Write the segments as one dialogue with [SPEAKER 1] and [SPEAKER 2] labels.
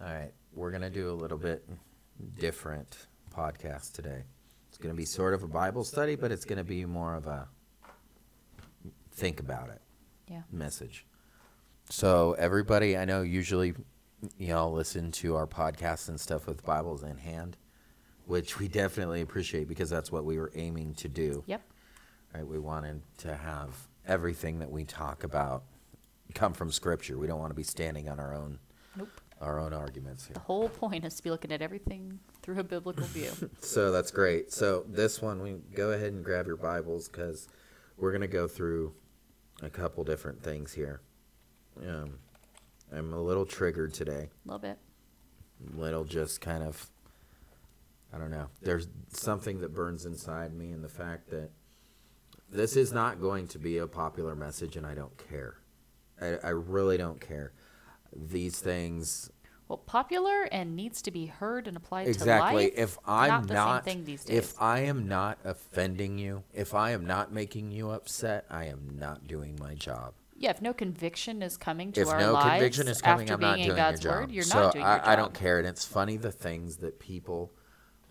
[SPEAKER 1] All right, we're gonna do a little bit different podcast today. It's gonna be sort of a Bible study, but it's gonna be more of a think about it
[SPEAKER 2] Yeah.
[SPEAKER 1] message. So everybody, I know usually y'all listen to our podcasts and stuff with Bibles in hand, which we definitely appreciate because that's what we were aiming to do.
[SPEAKER 2] Yep.
[SPEAKER 1] Right? We wanted to have everything that we talk about come from Scripture. We don't want to be standing on our own
[SPEAKER 2] Nope.
[SPEAKER 1] Our own arguments here.
[SPEAKER 2] The whole point is to be looking at everything through a biblical view.
[SPEAKER 1] So that's great. So this one, we go ahead and grab your Bibles because we're gonna go through a couple different things here. Um, I'm a little triggered today.
[SPEAKER 2] A little bit.
[SPEAKER 1] Little just kind of, I don't know. There's something that burns inside me, and the fact that this is not going to be a popular message, and I don't care. I, I really don't care. These things
[SPEAKER 2] Well, popular and needs to be heard and applied
[SPEAKER 1] exactly
[SPEAKER 2] to life. Exactly.
[SPEAKER 1] if i'm
[SPEAKER 2] not
[SPEAKER 1] not,
[SPEAKER 2] same thing these days.
[SPEAKER 1] if i am not offending you if i am not making you upset i am not doing my job
[SPEAKER 2] yeah, if no conviction is coming to
[SPEAKER 1] if
[SPEAKER 2] our
[SPEAKER 1] no
[SPEAKER 2] lives
[SPEAKER 1] conviction is coming
[SPEAKER 2] after
[SPEAKER 1] i'm
[SPEAKER 2] being
[SPEAKER 1] not
[SPEAKER 2] in
[SPEAKER 1] doing
[SPEAKER 2] God's
[SPEAKER 1] your job
[SPEAKER 2] word, you're
[SPEAKER 1] so
[SPEAKER 2] not doing
[SPEAKER 1] I,
[SPEAKER 2] your job.
[SPEAKER 1] I don't care and it's funny the things that people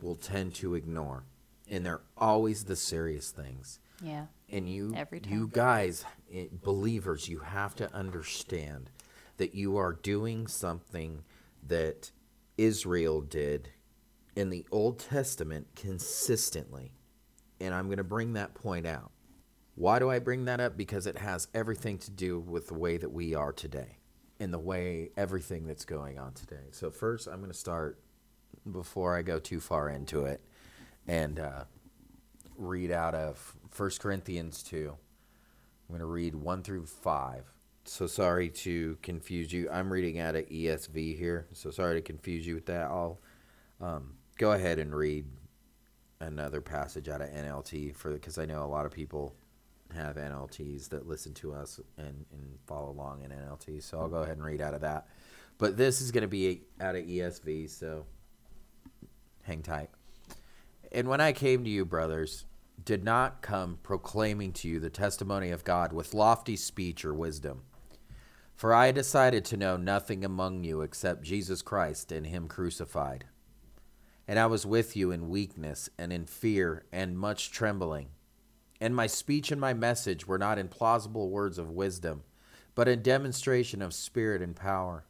[SPEAKER 1] will tend to ignore and they're always the serious things
[SPEAKER 2] Yeah.
[SPEAKER 1] and you
[SPEAKER 2] Every
[SPEAKER 1] you guys eh, believers you have to understand that you are doing something that Israel did in the Old Testament consistently and I'm going to bring that point out why do I bring that up because it has everything to do with the way that we are today and the way everything that's going on today so first I'm going to start before I go too far into it and uh, read out of 1 Corinthians 2. I'm going to read 1 through 5. So sorry to confuse you. I'm reading out of ESV here. So sorry to confuse you with that. I'll um, go ahead and read another passage out of NLT for because I know a lot of people have NLTs that listen to us and, and follow along in NLT. So I'll go ahead and read out of that. But this is going to be out of ESV, so hang tight. And when I came to you, brothers, did not come proclaiming to you the testimony of God with lofty speech or wisdom. For I decided to know nothing among you except Jesus Christ and Him crucified. And I was with you in weakness and in fear and much trembling. And my speech and my message were not in plausible words of wisdom, but in demonstration of spirit and power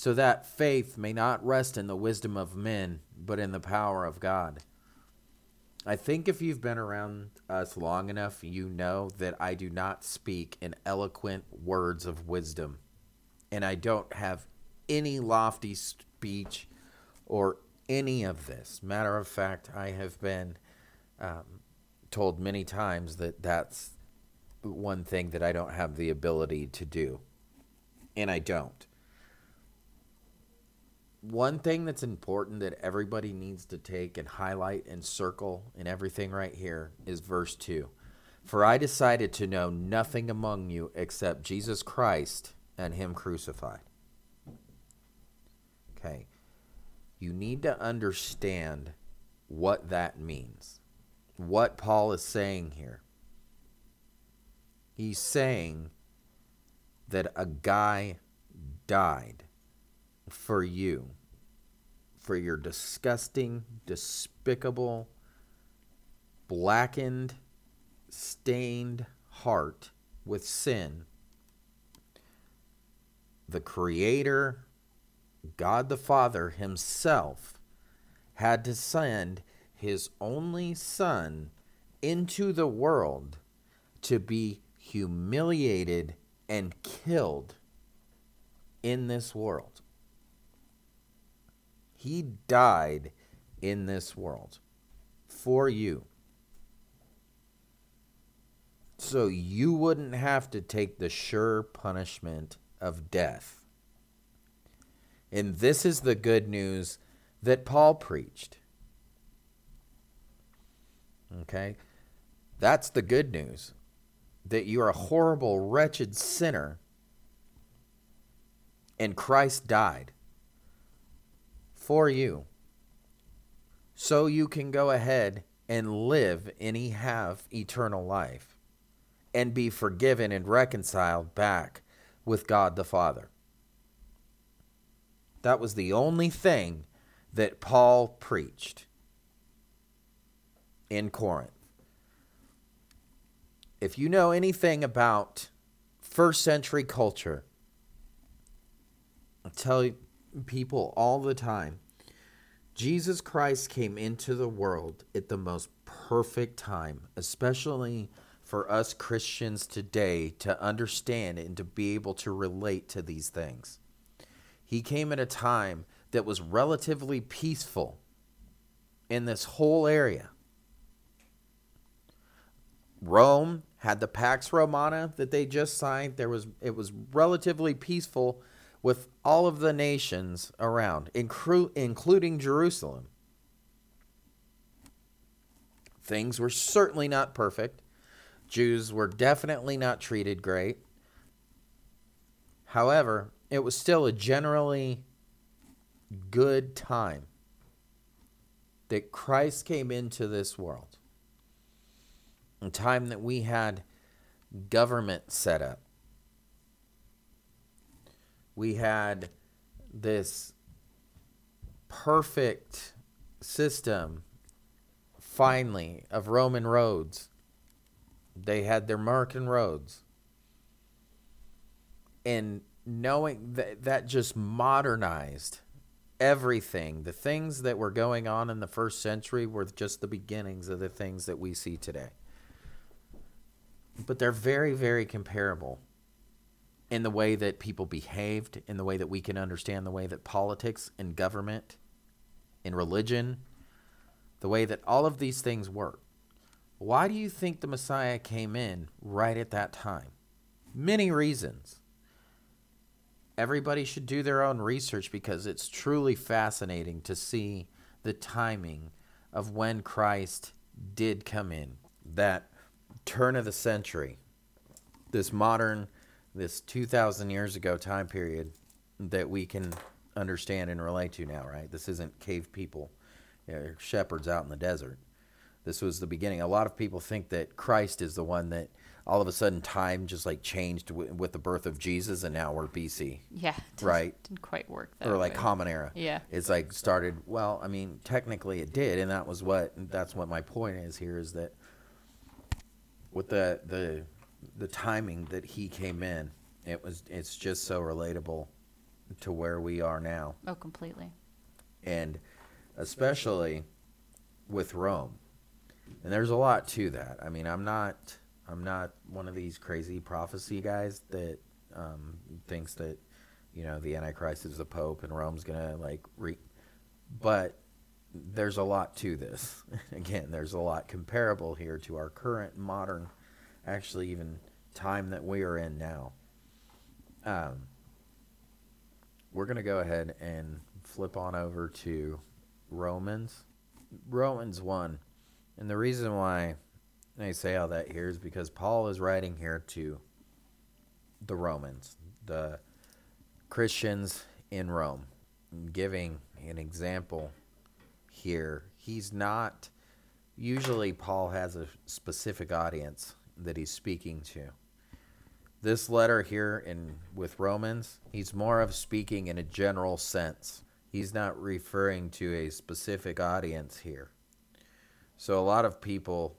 [SPEAKER 1] so that faith may not rest in the wisdom of men, but in the power of God. I think if you've been around us long enough, you know that I do not speak in eloquent words of wisdom, and I don't have any lofty speech or any of this. Matter of fact, I have been um, told many times that that's one thing that I don't have the ability to do, and I don't one thing that's important that everybody needs to take and highlight and circle and everything right here is verse 2. For I decided to know nothing among you except Jesus Christ and Him crucified. Okay. You need to understand what that means, what Paul is saying here. He's saying that a guy died for you, for your disgusting, despicable, blackened, stained heart with sin. The Creator, God the Father Himself, had to send His only Son into the world to be humiliated and killed in this world. He died in this world for you. So you wouldn't have to take the sure punishment of death. And this is the good news that Paul preached. Okay? That's the good news. That you're a horrible, wretched sinner, and Christ died for you. So you can go ahead and live and have eternal life and be forgiven and reconciled back with God the Father. That was the only thing that Paul preached in Corinth. If you know anything about first century culture, I'll tell people all the time Jesus Christ came into the world at the most perfect time, especially for us Christians today to understand and to be able to relate to these things. He came at a time that was relatively peaceful in this whole area. Rome had the Pax Romana that they just signed. There was it was relatively peaceful with all of the nations around, incru- including Jerusalem. Things were certainly not perfect. Jews were definitely not treated great. However, it was still a generally good time that Christ came into this world. A time that we had government set up. We had this perfect system, finally, of Roman roads. They had their American roads. And knowing that that just modernized everything. The things that were going on in the first century were just the beginnings of the things that we see today. But they're very, very comparable in the way that people behaved, in the way that we can understand the way that politics and government and religion, the way that all of these things work. Why do you think the Messiah came in right at that time? Many reasons everybody should do their own research because it's truly fascinating to see the timing of when Christ did come in. That turn of the century, this modern, this 2,000 years ago time period that we can understand and relate to now, right? This isn't cave people, shepherds out in the desert. This was the beginning. A lot of people think that Christ is the one that all of a sudden time just like changed w- with the birth of Jesus, and now we're BC.
[SPEAKER 2] Yeah,
[SPEAKER 1] right.
[SPEAKER 2] Didn't quite work that
[SPEAKER 1] or like
[SPEAKER 2] way.
[SPEAKER 1] Common Era.
[SPEAKER 2] Yeah,
[SPEAKER 1] it's like started. Well, I mean, technically it did, and that was what that's what my point is here is that with the the the timing that he came in, it was it's just so relatable to where we are now.
[SPEAKER 2] Oh, completely.
[SPEAKER 1] And especially with Rome. And there's a lot to that. I mean, I'm not I'm not one of these crazy prophecy guys that um, thinks that you know the Antichrist is the Pope and Rome's gonna like re. But there's a lot to this. Again, there's a lot comparable here to our current modern, actually even time that we are in now. Um, we're gonna go ahead and flip on over to Romans, Romans one, and the reason why I say all that here is because Paul is writing here to the Romans, the Christians in Rome, giving an example here. He's not, usually, Paul has a specific audience that he's speaking to. This letter here in with Romans, he's more of speaking in a general sense. He's not referring to a specific audience here. So a lot of people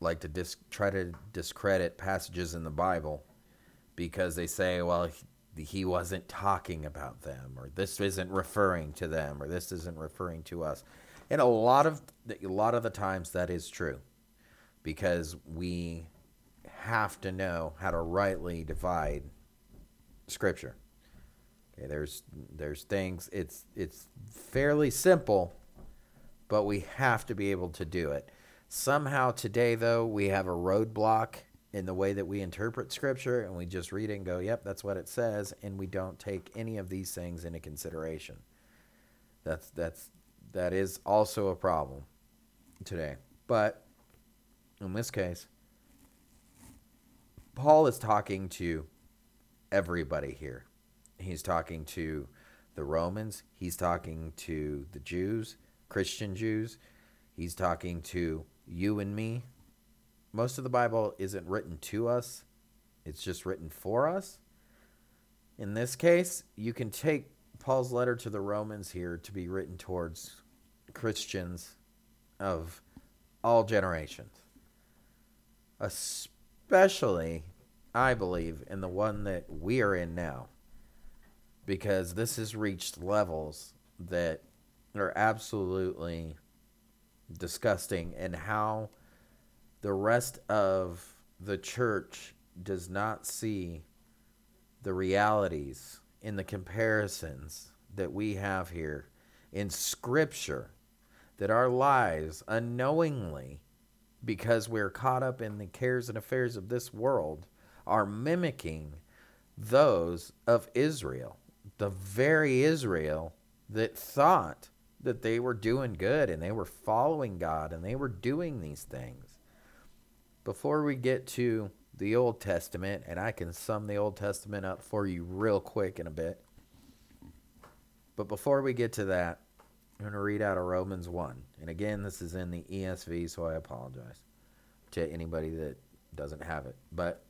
[SPEAKER 1] like to dis- try to discredit passages in the Bible because they say, well, he, he wasn't talking about them, or this isn't referring to them, or this isn't referring to us. And a lot of a lot of the times that is true, because we have to know how to rightly divide Scripture. Okay, there's there's things. It's it's fairly simple, but we have to be able to do it. Somehow today, though, we have a roadblock in the way that we interpret Scripture, and we just read it and go, "Yep, that's what it says," and we don't take any of these things into consideration. That's that's that is also a problem today. But in this case, Paul is talking to everybody here. He's talking to the Romans. He's talking to the Jews, Christian Jews. He's talking to you and me. Most of the Bible isn't written to us, it's just written for us. In this case, you can take Paul's letter to the Romans here to be written towards Christians of all generations, especially, I believe, in the one that we are in now, because this has reached levels that are absolutely disgusting, and how the rest of the church does not see the realities in the comparisons that we have here in Scripture that our lives unknowingly, because we're caught up in the cares and affairs of this world, are mimicking those of Israel, the very Israel that thought that they were doing good and they were following God and they were doing these things. Before we get to the Old Testament, and I can sum the Old Testament up for you real quick in a bit. But before we get to that, I'm going to read out of Romans 1. And again, this is in the ESV, so I apologize to anybody that doesn't have it. But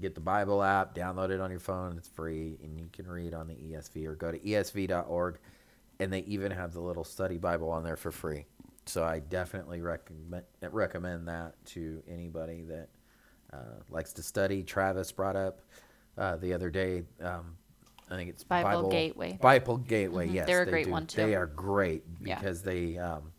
[SPEAKER 1] get the Bible app, download it on your phone, it's free, and you can read on the ESV or go to esv.org. And they even have the little study Bible on there for free. So I definitely recommend recommend that to anybody that uh, likes to study. Travis brought up uh, the other day. Um, I think it's
[SPEAKER 2] Bible, Bible Gateway.
[SPEAKER 1] Bible Gateway,
[SPEAKER 2] mm-hmm.
[SPEAKER 1] yes,
[SPEAKER 2] they're a
[SPEAKER 1] they
[SPEAKER 2] great
[SPEAKER 1] do.
[SPEAKER 2] one too.
[SPEAKER 1] They are great
[SPEAKER 2] Yeah.
[SPEAKER 1] because they um,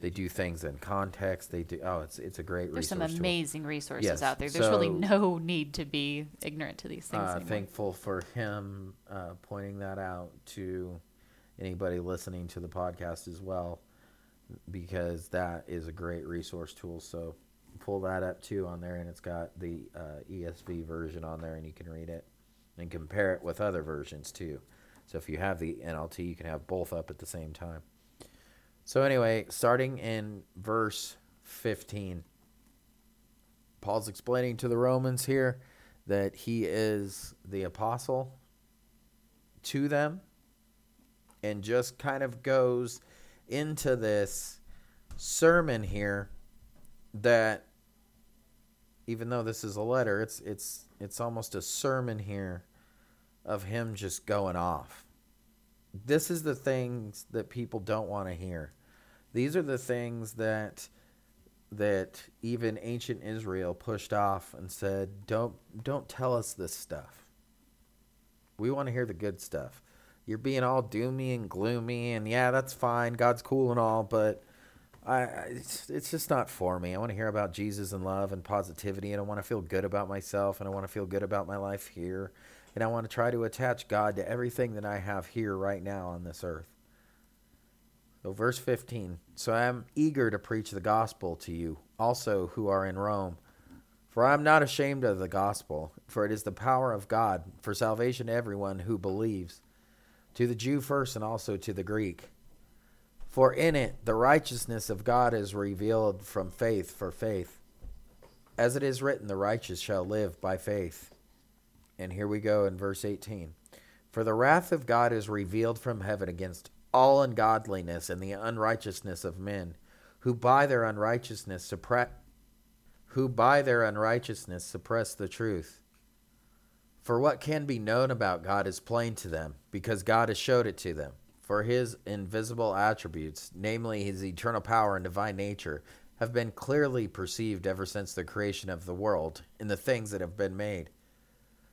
[SPEAKER 1] they do things in context. They do. Oh, it's it's a great
[SPEAKER 2] There's some amazing resources
[SPEAKER 1] Yes,
[SPEAKER 2] out there. There's really no need to be ignorant to these things
[SPEAKER 1] uh, thankful for him uh, pointing that out to anybody listening to the podcast as well, because that is a great resource tool. So pull that up too on there, and it's got the uh, ESV version on there, and you can read it and compare it with other versions too. So if you have the NLT, you can have both up at the same time. So anyway, starting in verse 15, Paul's explaining to the Romans here that he is the apostle to them and just kind of goes into this sermon here that even though this is a letter it's it's it's almost a sermon here of him just going off this is the things that people don't want to hear these are the things that that even ancient Israel pushed off and said, "Don't don't tell us this stuff. We want to hear the good stuff. You're being all doomy and gloomy, and yeah, that's fine. God's cool and all, but I, it's, it's just not for me. I want to hear about Jesus and love and positivity, and I want to feel good about myself, and I want to feel good about my life here, and I want to try to attach God to everything that I have here right now on this earth." So, verse 15. So I am eager to preach the gospel to you, also who are in Rome. For I am not ashamed of the gospel, for it is the power of God for salvation to everyone who believes, to the Jew first and also to the Greek. For in it the righteousness of God is revealed from faith for faith. As it is written, the righteous shall live by faith. And here we go in verse 18. For the wrath of God is revealed from heaven against all ungodliness and the unrighteousness of men, who by their unrighteousness suppress who by their unrighteousness suppress the truth. For what can be known about God is plain to them, because God has showed it to them. For his invisible attributes, namely his eternal power and divine nature, have been clearly perceived ever since the creation of the world in the things that have been made.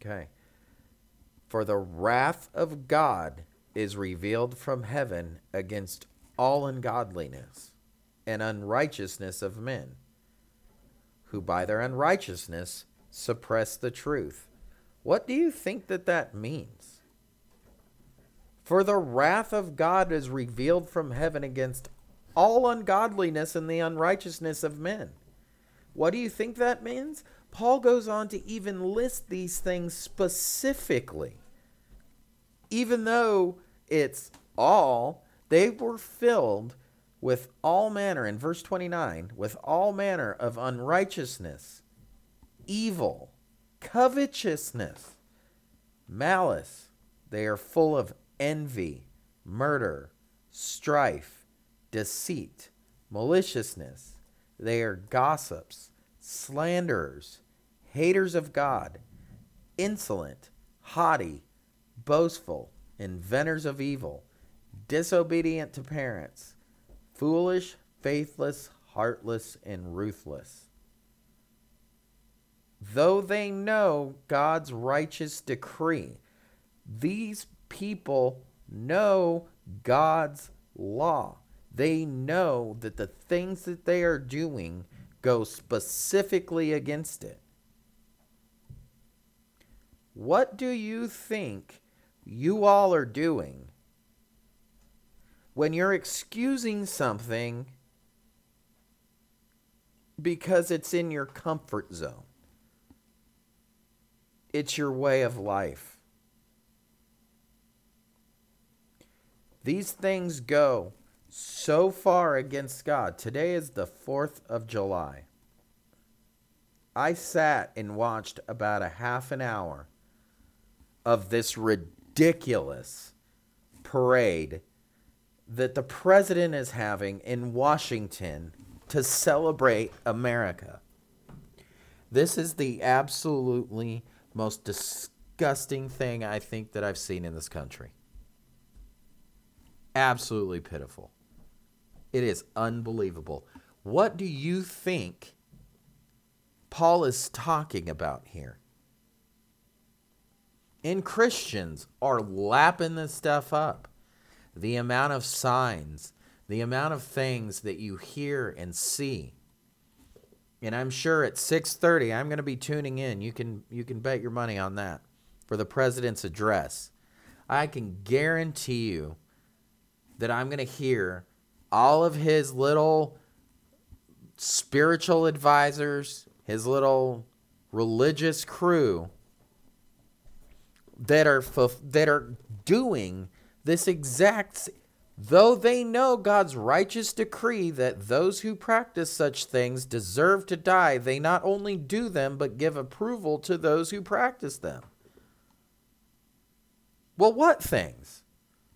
[SPEAKER 1] Okay. For the wrath of God is revealed from heaven against all ungodliness and unrighteousness of men, who by their unrighteousness suppress the truth. What do you think that that means? For the wrath of God is revealed from heaven against all ungodliness and the unrighteousness of men. What do you think that means? Paul goes on to even list these things specifically. Even though it's all, they were filled with all manner, in verse 29, with all manner of unrighteousness, evil, covetousness, malice. They are full of envy, murder, strife, deceit, maliciousness. They are gossips, slanderers, haters of God, insolent, haughty, boastful, inventors of evil, disobedient to parents, foolish, faithless, heartless, and ruthless. Though they know God's righteous decree, these people know God's law. They know that the things that they are doing go specifically against it. What do you think you all are doing when you're excusing something because it's in your comfort zone? It's your way of life. These things go so far against God. Today is the 4th of July. I sat and watched about a half an hour of this ridiculous parade that the president is having in Washington to celebrate America. This is the absolutely most disgusting thing I think that I've seen in this country. Absolutely pitiful. It is unbelievable. What do you think Paul is talking about here? And Christians are lapping this stuff up. The amount of signs, the amount of things that you hear and see. And I'm sure at 6:30 I'm going to be tuning in. You can you can bet your money on that for the president's address. I can guarantee you that I'm going to hear all of his little spiritual advisors, his little religious crew that are that are doing this exact though they know God's righteous decree that those who practice such things deserve to die they not only do them but give approval to those who practice them. Well what things?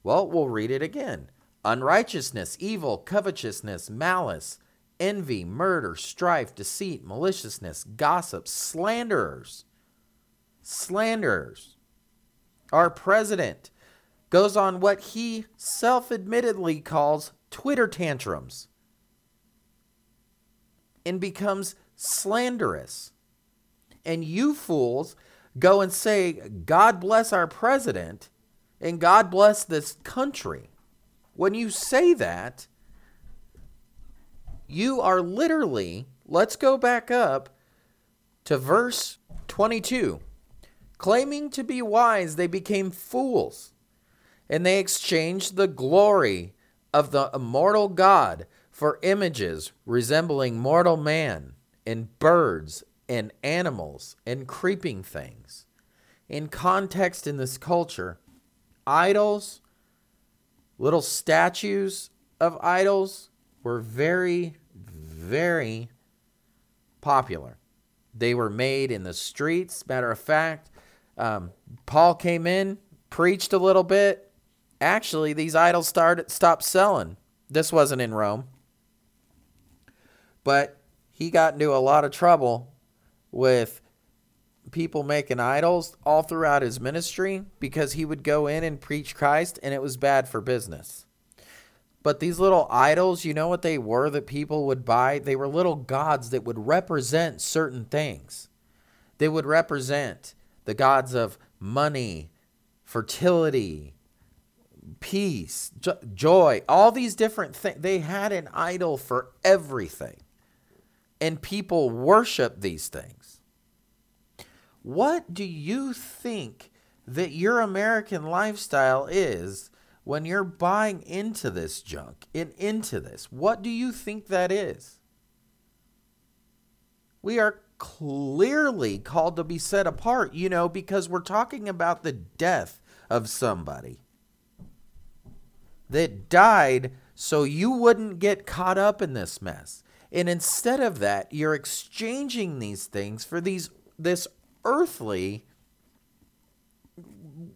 [SPEAKER 1] Well we'll read it again unrighteousness, evil, covetousness, malice, envy, murder, strife, deceit, maliciousness, gossip, slanderers. Slanderers. Our president goes on what he self admittedly calls Twitter tantrums and becomes slanderous. And you fools go and say, God bless our president and God bless this country. When you say that, you are literally, let's go back up to verse 22. Claiming to be wise, they became fools, and they exchanged the glory of the immortal God for images resembling mortal man and birds and animals and creeping things. In context in this culture, idols, little statues of idols were very, very popular. They were made in the streets. Matter of fact, um, Paul came in, preached a little bit. Actually, these idols started stopped selling. This wasn't in Rome. But he got into a lot of trouble with people making idols all throughout his ministry because he would go in and preach Christ and it was bad for business. But these little idols, you know what they were that people would buy? They were little gods that would represent certain things. They would represent the gods of money, fertility, peace, joy, all these different things. They had an idol for everything. And people worship these things. What do you think that your American lifestyle is when you're buying into this junk and into this? What do you think that is? We are clearly called to be set apart, you know, because we're talking about the death of somebody that died so you wouldn't get caught up in this mess. And instead of that, you're exchanging these things for these this earthly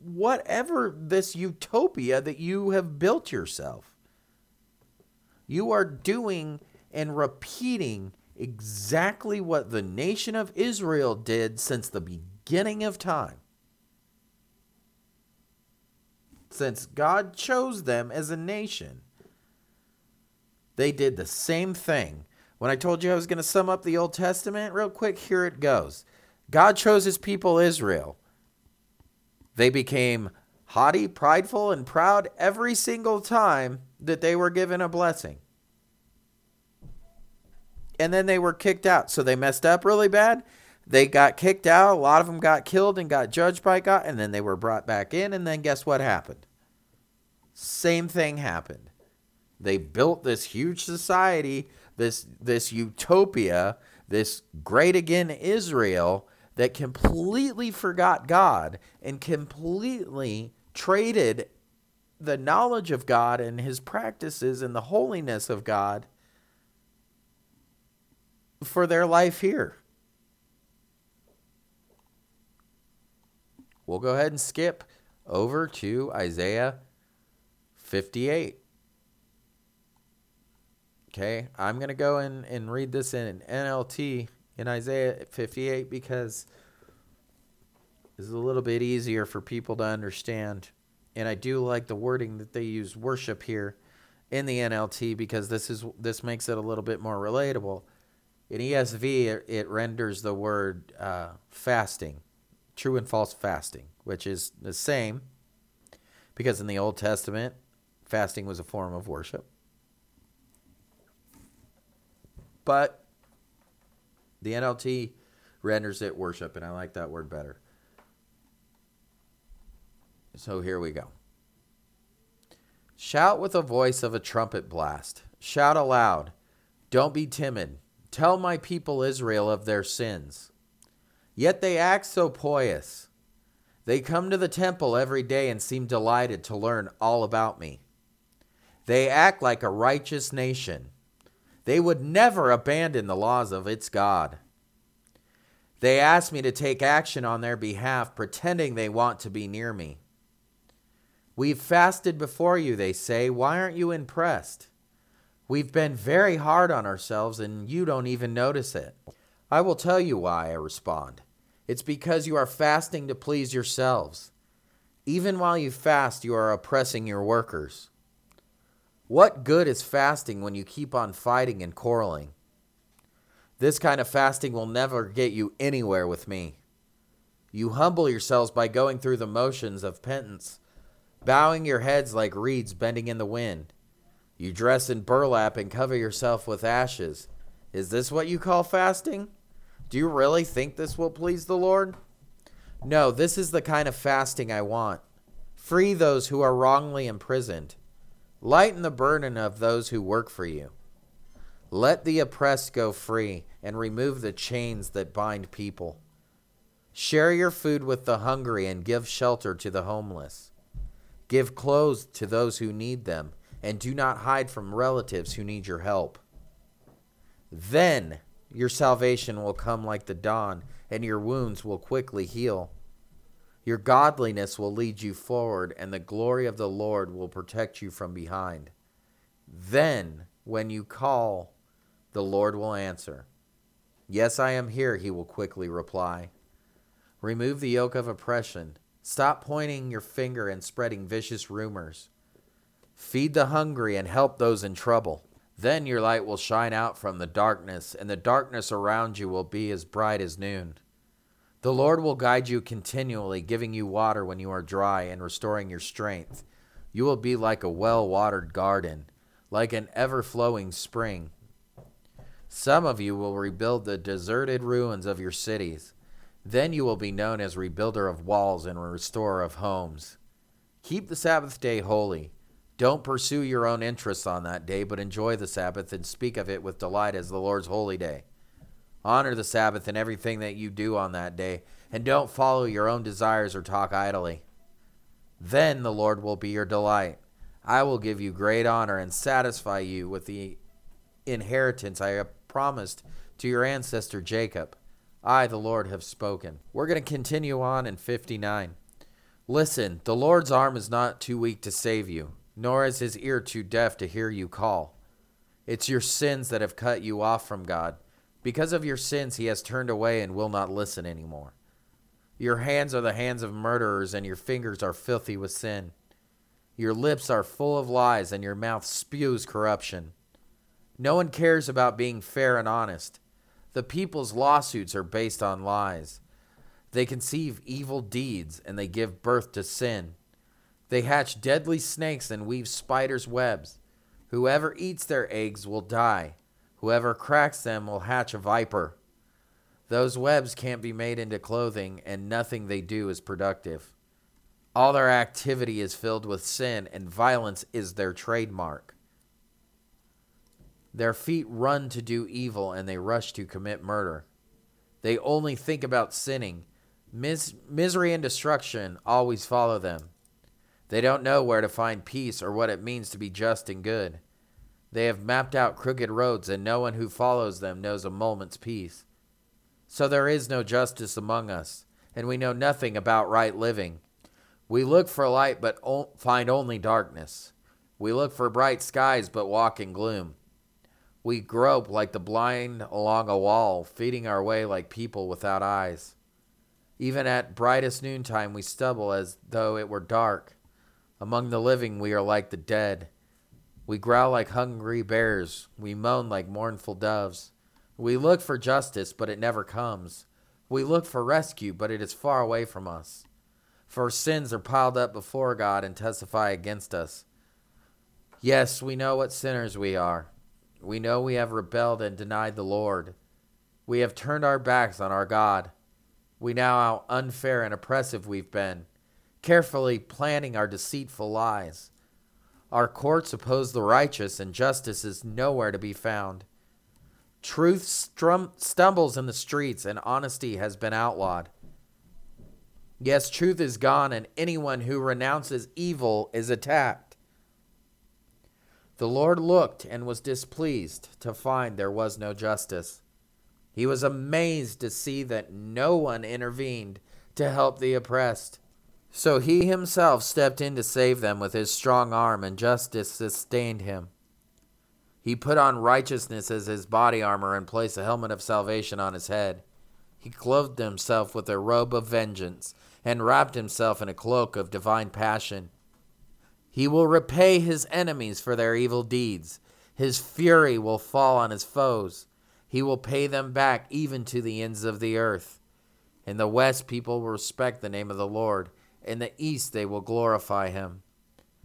[SPEAKER 1] whatever this utopia that you have built yourself. You are doing and repeating exactly what the nation of Israel did since the beginning of time. Since God chose them as a nation, they did the same thing. When I told you I was going to sum up the Old Testament, real quick, here it goes. God chose his people Israel. They became haughty, prideful, and proud every single time that they were given a blessing. And then they were kicked out. So they messed up really bad. They got kicked out. A lot of them got killed and got judged by God. And then they were brought back in. And then guess what happened? Same thing happened. They built this huge society, this this utopia, this great again Israel that completely forgot God and completely traded the knowledge of God and his practices and the holiness of God for their life here. We'll go ahead and skip over to Isaiah 58. Okay, I'm going to go in and read this in NLT in Isaiah 58 because it's a little bit easier for people to understand. And I do like the wording that they use worship here in the NLT because this is this makes it a little bit more relatable. In ESV, it, it renders the word uh, fasting, true and false fasting, which is the same because in the Old Testament, fasting was a form of worship. But the NLT renders it worship, and I like that word better. So here we go. Shout with a voice of a trumpet blast. Shout aloud. Don't be timid. Tell my people Israel of their sins. Yet they act so pious. They come to the temple every day and seem delighted to learn all about me. They act like a righteous nation. They would never abandon the laws of its God. They ask me to take action on their behalf, pretending they want to be near me. We've fasted before you, they say. Why aren't you impressed? We've been very hard on ourselves, and you don't even notice it. I will tell you why, I respond. It's because you are fasting to please yourselves. Even while you fast, you are oppressing your workers. What good is fasting when you keep on fighting and quarreling? This kind of fasting will never get you anywhere with me. You humble yourselves by going through the motions of penance, bowing your heads like reeds bending in the wind. You dress in burlap and cover yourself with ashes. Is this what you call fasting? Do you really think this will please the Lord? No, this is the kind of fasting I want. Free those who are wrongly imprisoned Lighten the burden of those who work for you. Let the oppressed go free and remove the chains that bind people. Share your food with the hungry and give shelter to the homeless. Give clothes to those who need them and do not hide from relatives who need your help. Then your salvation will come like the dawn, and your wounds will quickly heal. Your godliness will lead you forward, and the glory of the Lord will protect you from behind. Then, when you call, the Lord will answer. Yes, I am here, he will quickly reply. Remove the yoke of oppression. Stop pointing your finger and spreading vicious rumors. Feed the hungry and help those in trouble. Then your light will shine out from the darkness, and the darkness around you will be as bright as noon. The Lord will guide you continually, giving you water when you are dry and restoring your strength. You will be like a well watered garden, like an ever flowing spring. Some of you will rebuild the deserted ruins of your cities. Then you will be known as rebuilder of walls and restorer of homes. Keep the Sabbath day holy. Don't pursue your own interests on that day, but enjoy the Sabbath and speak of it with delight as the Lord's holy day. Honor the Sabbath in everything that you do on that day, and don't follow your own desires or talk idly. Then the Lord will be your delight. I will give you great honor and satisfy you with the inheritance I have promised to your ancestor Jacob. I, the Lord, have spoken. We're going to continue on in 59. Listen, the Lord's arm is not too weak to save you nor is his ear too deaf to hear you call. It's your sins that have cut you off from God. Because of your sins, he has turned away and will not listen anymore. Your hands are the hands of murderers, and your fingers are filthy with sin. Your lips are full of lies, and your mouth spews corruption. No one cares about being fair and honest. The people's lawsuits are based on lies. They conceive evil deeds, and they give birth to sin. They hatch deadly snakes and weave spiders' webs. Whoever eats their eggs will die. Whoever cracks them will hatch a viper. Those webs can't be made into clothing, and nothing they do is productive. All their activity is filled with sin, and violence is their trademark. Their feet run to do evil, and they rush to commit murder. They only think about sinning. Mis- misery and destruction always follow them. They don't know where to find peace or what it means to be just and good. They have mapped out crooked roads, and no one who follows them knows a moment's peace. So there is no justice among us, and we know nothing about right living. We look for light, but find only darkness. We look for bright skies, but walk in gloom. We grope like the blind along a wall, feeding our way like people without eyes. Even at brightest noontime, we stumble as though it were dark. Among the living, we are like the dead. We growl like hungry bears. We moan like mournful doves. We look for justice, but it never comes. We look for rescue, but it is far away from us. For sins are piled up before God and testify against us. Yes, we know what sinners we are. We know we have rebelled and denied the Lord. We have turned our backs on our God. We know how unfair and oppressive we've been carefully planning our deceitful lies. Our courts oppose the righteous, and justice is nowhere to be found. Truth strum- stumbles in the streets, and honesty has been outlawed. Yes, truth is gone, and anyone who renounces evil is attacked. The Lord looked and was displeased to find there was no justice. He was amazed to see that no one intervened to help the oppressed. So he himself stepped in to save them with his strong arm, and justice sustained him. He put on righteousness as his body armor and placed a helmet of salvation on his head. He clothed himself with a robe of vengeance and wrapped himself in a cloak of divine passion. He will repay his enemies for their evil deeds. His fury will fall on his foes. He will pay them back even to the ends of the earth. In the west, people will respect the name of the Lord in the east they will glorify him.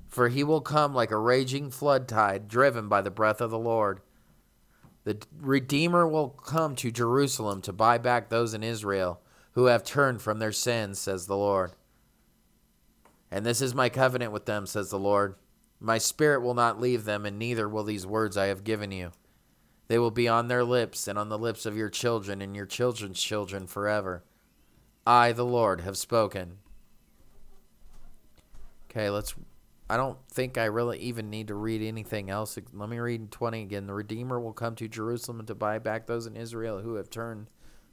[SPEAKER 1] For he will come like a raging flood tide, driven by the breath of the Lord. The Redeemer will come to Jerusalem to buy back those in Israel who have turned from their sins, says the Lord. And this is my covenant with them, says the Lord. My spirit will not leave them, and neither will these words I have given you. They will be on their lips and on the lips of your children and your children's children forever. I, the Lord, have spoken. Okay, let's. I don't think I really even need to read anything else. Let me read 20 again. The Redeemer will come to Jerusalem to buy back those in Israel who have turned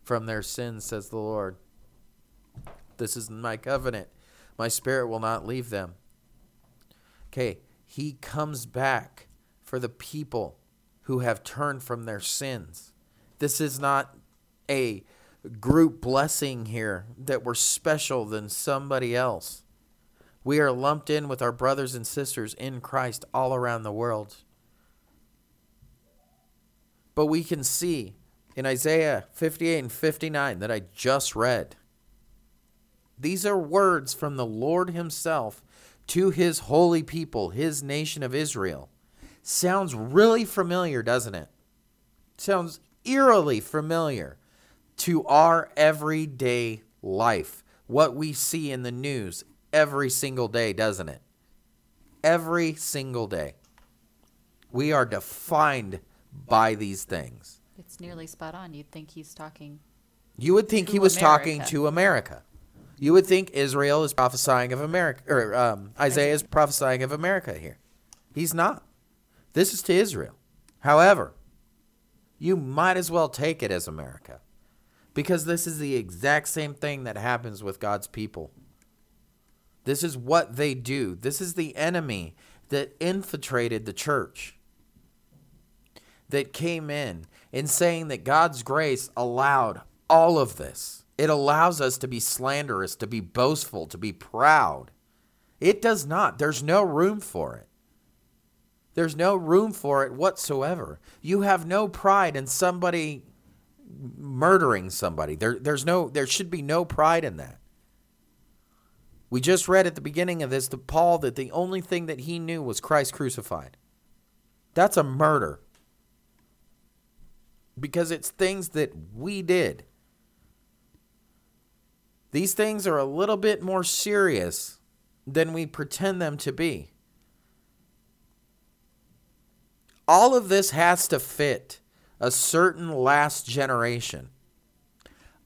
[SPEAKER 1] from their sins, says the Lord. This is my covenant. My spirit will not leave them. Okay, he comes back for the people who have turned from their sins. This is not a group blessing here that we're special than somebody else. We are lumped in with our brothers and sisters in Christ all around the world. But we can see in Isaiah 58 and 59 that I just read, these are words from the Lord Himself to His holy people, His nation of Israel. Sounds really familiar, doesn't it? Sounds eerily familiar to our everyday life. What we see in the news every single day, doesn't it? Every single day. We are defined by these things.
[SPEAKER 2] It's nearly spot on. You'd think he's talking.
[SPEAKER 1] You would think he was America. talking to America. You would think Israel is prophesying of America, or um, Isaiah is prophesying of America here. He's not. This is to Israel. However, you might as well take it as America because this is the exact same thing that happens with God's people. This is what they do. This is the enemy that infiltrated the church, that came in and saying that God's grace allowed all of this. It allows us to be slanderous, to be boastful, to be proud. It does not. There's no room for it. There's no room for it whatsoever. You have no pride in somebody murdering somebody. There, there's no, there should be no pride in that. We just read at the beginning of this to Paul that the only thing that he knew was Christ crucified. That's a murder. Because it's things that we did. These things are a little bit more serious than we pretend them to be. all of this has to fit a certain last generation.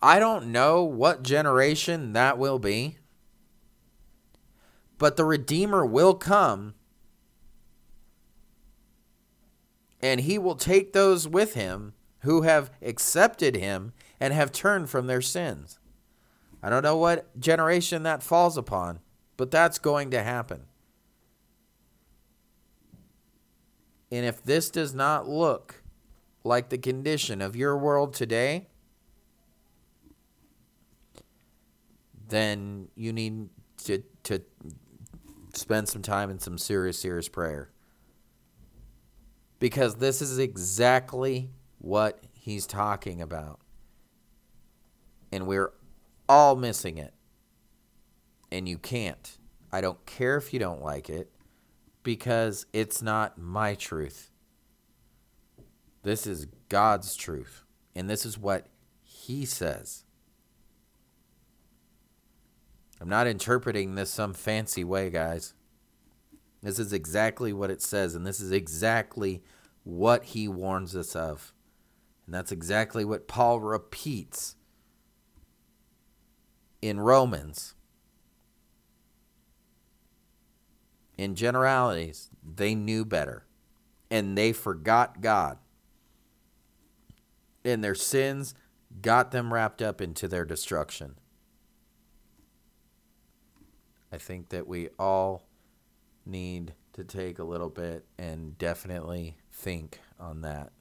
[SPEAKER 1] I don't know what generation that will be, but the Redeemer will come and he will take those with him who have accepted him and have turned from their sins. I don't know what generation that falls upon, but that's going to happen. And if this does not look like the condition of your world today, then you need to, to spend some time in some serious, serious prayer. Because this is exactly what he's talking about. And we're all missing it. And you can't. I don't care if you don't like it because it's not my truth. This is God's truth. And this is what He says. I'm not interpreting this some fancy way, guys. This is exactly what it says, and this is exactly what He warns us of. And that's exactly what Paul repeats in Romans in generalities, they knew better and they forgot God. And their sins got them wrapped up into their destruction. I think that we all need to take a little bit and definitely think on that.